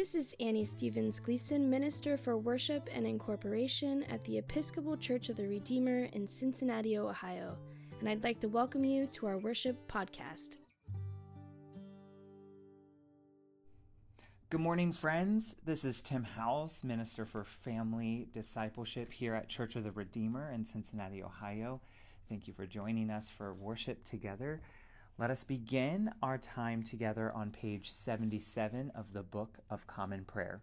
This is Annie Stevens Gleason, Minister for Worship and Incorporation at the Episcopal Church of the Redeemer in Cincinnati, Ohio, and I'd like to welcome you to our worship podcast. Good morning, friends. This is Tym House, Minister for Family Discipleship here at Church of the Redeemer in Cincinnati, Ohio. Thank you for joining us for worship together. Let us begin our time together on page 77 of the Book of Common Prayer.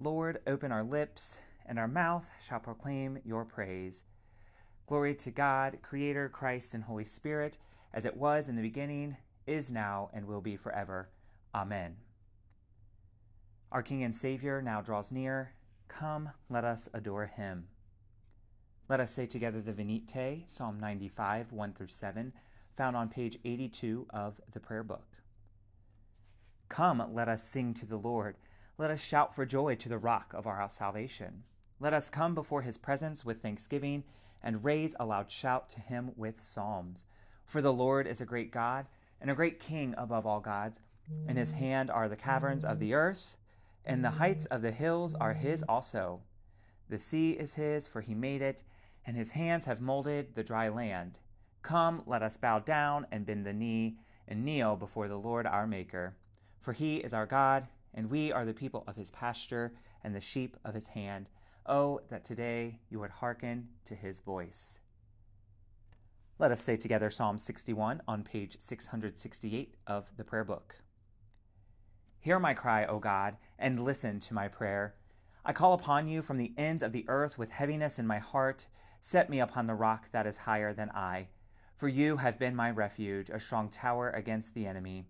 Lord, open our lips, and our mouth shall proclaim your praise. Glory to God, Creator, Christ, and Holy Spirit, as it was in the beginning, is now, and will be forever. Amen. Our King and Savior now draws near. Come, let us adore him. Let us say together the Venite, Psalm 95, 1 through 7, found on page 82 of the prayer book. Come, let us sing to the Lord. Let us shout for joy to the rock of our salvation. Let us come before his presence with thanksgiving and raise a loud shout to him with psalms. For the Lord is a great God and a great King above all gods. In his hand are the caverns of the earth, and the heights of the hills are his also. The sea is his, for he made it and his hands have molded the dry land. Come, let us bow down and bend the knee and kneel before the Lord our Maker. For he is our God, and we are the people of his pasture and the sheep of his hand. Oh, that today you would hearken to his voice. Let us say together Psalm 61 on page 668 of the prayer book. Hear my cry, O God, and listen to my prayer. I call upon you from the ends of the earth with heaviness in my heart. Set me upon the rock that is higher than I. For you have been my refuge, a strong tower against the enemy.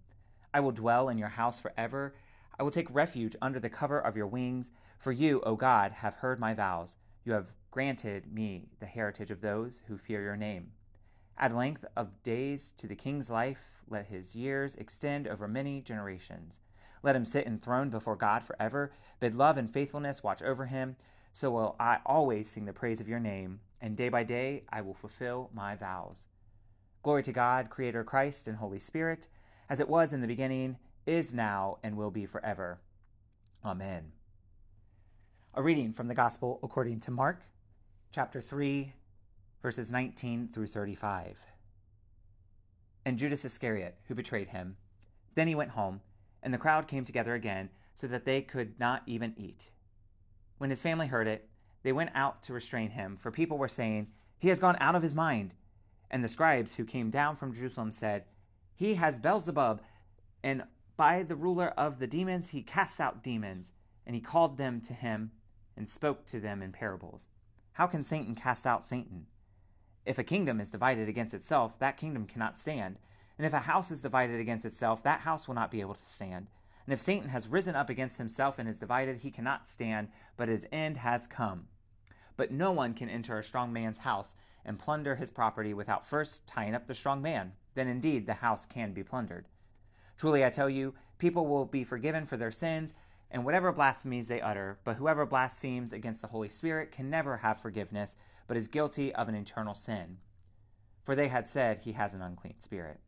I will dwell in your house forever. I will take refuge under the cover of your wings. For you, O God, have heard my vows. You have granted me the heritage of those who fear your name. Add length of days to the king's life. Let his years extend over many generations. Let him sit enthroned before God forever. Bid love and faithfulness watch over him. So will I always sing the praise of your name and day by day I will fulfill my vows. Glory to God, Creator Christ and Holy Spirit, as it was in the beginning, is now, and will be forever. Amen. A reading from the Gospel according to Mark, chapter 3, verses 19 through 35. And Judas Iscariot, who betrayed him, then he went home, and the crowd came together again, so that they could not even eat. When his family heard it, they went out to restrain him, for people were saying, He has gone out of his mind. And the scribes who came down from Jerusalem said, He has Beelzebub, and by the ruler of the demons he casts out demons. And he called them to him and spoke to them in parables. How can Satan cast out Satan? If a kingdom is divided against itself, that kingdom cannot stand. And if a house is divided against itself, that house will not be able to stand. And if Satan has risen up against himself and is divided, he cannot stand, but his end has come. But no one can enter a strong man's house and plunder his property without first tying up the strong man. Then indeed the house can be plundered. Truly I tell you, people will be forgiven for their sins and whatever blasphemies they utter, but whoever blasphemes against the Holy Spirit can never have forgiveness, but is guilty of an eternal sin. For they had said he has an unclean spirit.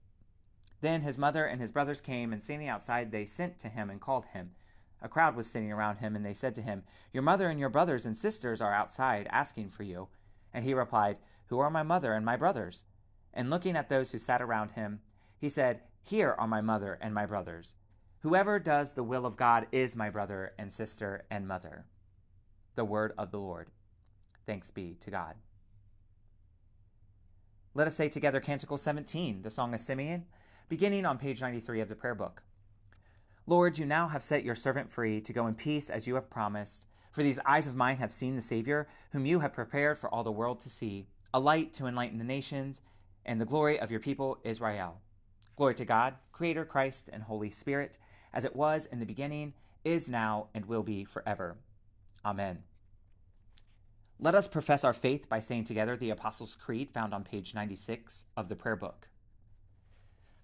Then his mother and his brothers came, and standing outside, they sent to him and called him. A crowd was sitting around him, and they said to him, Your mother and your brothers and sisters are outside asking for you. And he replied, Who are my mother and my brothers? And looking at those who sat around him, he said, Here are my mother and my brothers. Whoever does the will of God is my brother and sister and mother. The word of the Lord. Thanks be to God. Let us say together Canticle 17, the Song of Simeon beginning on page 93 of the prayer book. Lord, you now have set your servant free to go in peace as you have promised. For these eyes of mine have seen the Savior, whom you have prepared for all the world to see, a light to enlighten the nations, and the glory of your people Israel. Glory to God, Creator, Christ, and Holy Spirit, as it was in the beginning, is now, and will be forever. Amen. Let us profess our faith by saying together the Apostles' Creed found on page 96 of the prayer book.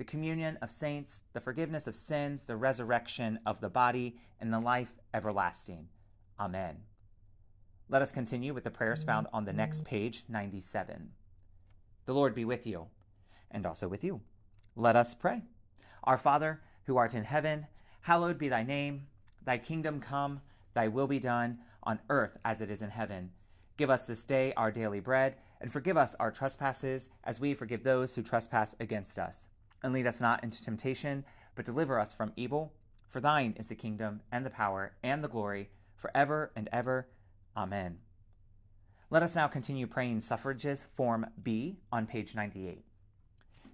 the communion of saints, the forgiveness of sins, the resurrection of the body, and the life everlasting. Amen. Let us continue with the prayers found on the next page, 97. The Lord be with you, and also with you. Let us pray. Our Father, who art in heaven, hallowed be thy name. Thy kingdom come, thy will be done, on earth as it is in heaven. Give us this day our daily bread, and forgive us our trespasses, as we forgive those who trespass against us. And lead us not into temptation, but deliver us from evil. For thine is the kingdom, and the power, and the glory, forever and ever. Amen. Let us now continue praying suffrages, Form B, on page 98.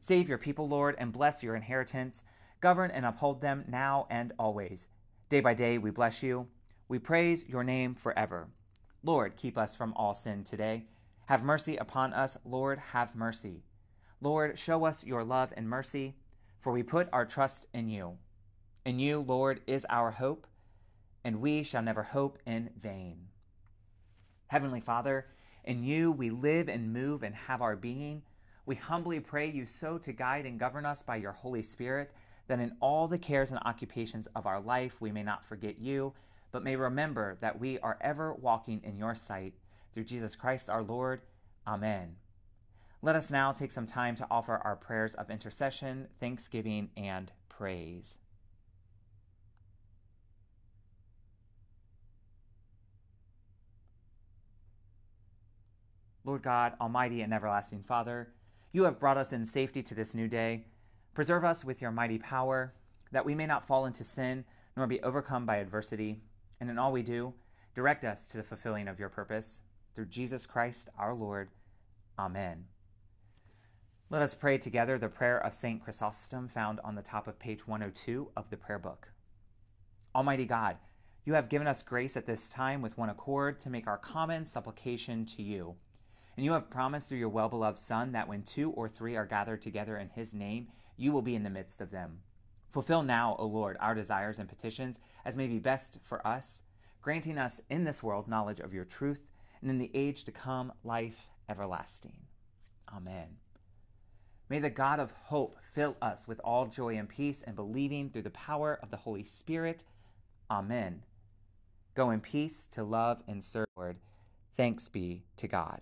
Save your people, Lord, and bless your inheritance. Govern and uphold them now and always. Day by day we bless you. We praise your name forever. Lord, keep us from all sin today. Have mercy upon us, Lord, have mercy. Lord, show us your love and mercy, for we put our trust in you. In you, Lord, is our hope, and we shall never hope in vain. Heavenly Father, in you we live and move and have our being. We humbly pray you so to guide and govern us by your Holy Spirit, that in all the cares and occupations of our life we may not forget you, but may remember that we are ever walking in your sight. Through Jesus Christ our Lord. Amen. Let us now take some time to offer our prayers of intercession, thanksgiving, and praise. Lord God, Almighty and everlasting Father, you have brought us in safety to this new day. Preserve us with your mighty power, that we may not fall into sin nor be overcome by adversity. And in all we do, direct us to the fulfilling of your purpose. Through Jesus Christ our Lord. Amen. Let us pray together the prayer of St. Chrysostom found on the top of page 102 of the prayer book. Almighty God, you have given us grace at this time with one accord to make our common supplication to you. And you have promised through your well beloved Son that when two or three are gathered together in his name, you will be in the midst of them. Fulfill now, O Lord, our desires and petitions as may be best for us, granting us in this world knowledge of your truth, and in the age to come, life everlasting. Amen. May the God of hope fill us with all joy and peace and believing through the power of the Holy Spirit. Amen. Go in peace to love and serve, Lord. Thanks be to God.